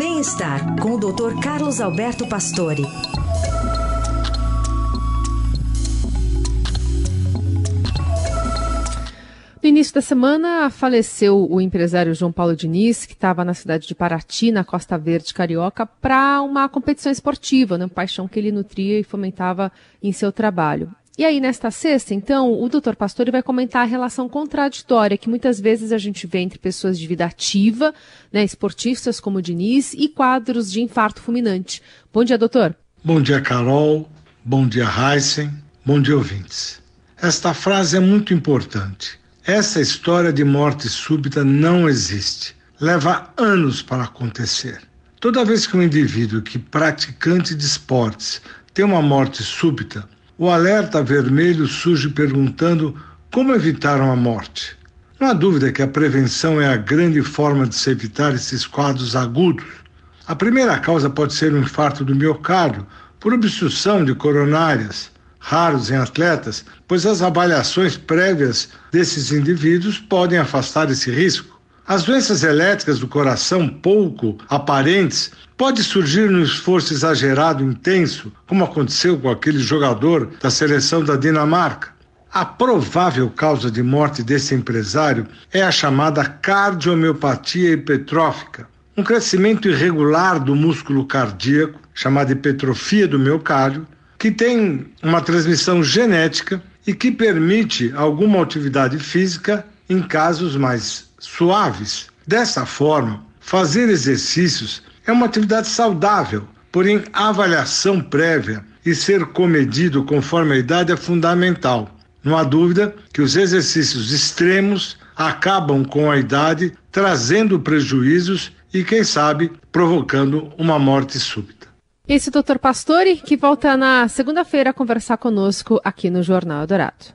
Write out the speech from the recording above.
Bem-estar com o Dr. Carlos Alberto Pastore. No início da semana, faleceu o empresário João Paulo Diniz, que estava na cidade de Paraty, na Costa Verde Carioca, para uma competição esportiva, né, paixão que ele nutria e fomentava em seu trabalho. E aí, nesta sexta, então, o doutor Pastore vai comentar a relação contraditória que muitas vezes a gente vê entre pessoas de vida ativa, né, esportistas como o Diniz, e quadros de infarto fulminante. Bom dia, doutor. Bom dia, Carol. Bom dia, Heisen. Bom dia, ouvintes. Esta frase é muito importante. Essa história de morte súbita não existe. Leva anos para acontecer. Toda vez que um indivíduo que praticante de esportes tem uma morte súbita, o alerta vermelho surge perguntando como evitaram a morte. Não há dúvida que a prevenção é a grande forma de se evitar esses quadros agudos. A primeira causa pode ser o um infarto do miocárdio por obstrução de coronárias, raros em atletas, pois as avaliações prévias desses indivíduos podem afastar esse risco. As doenças elétricas do coração pouco aparentes pode surgir num esforço exagerado intenso, como aconteceu com aquele jogador da seleção da Dinamarca. A provável causa de morte desse empresário é a chamada cardiomiopatia hipertrófica, um crescimento irregular do músculo cardíaco, chamada hipertrofia do miocárdio, que tem uma transmissão genética e que permite alguma atividade física em casos mais suaves. Dessa forma, fazer exercícios é uma atividade saudável, porém avaliação prévia e ser comedido conforme a idade é fundamental. Não há dúvida que os exercícios extremos acabam com a idade trazendo prejuízos e, quem sabe, provocando uma morte súbita. Esse doutor Pastore, que volta na segunda-feira a conversar conosco aqui no Jornal Dourado.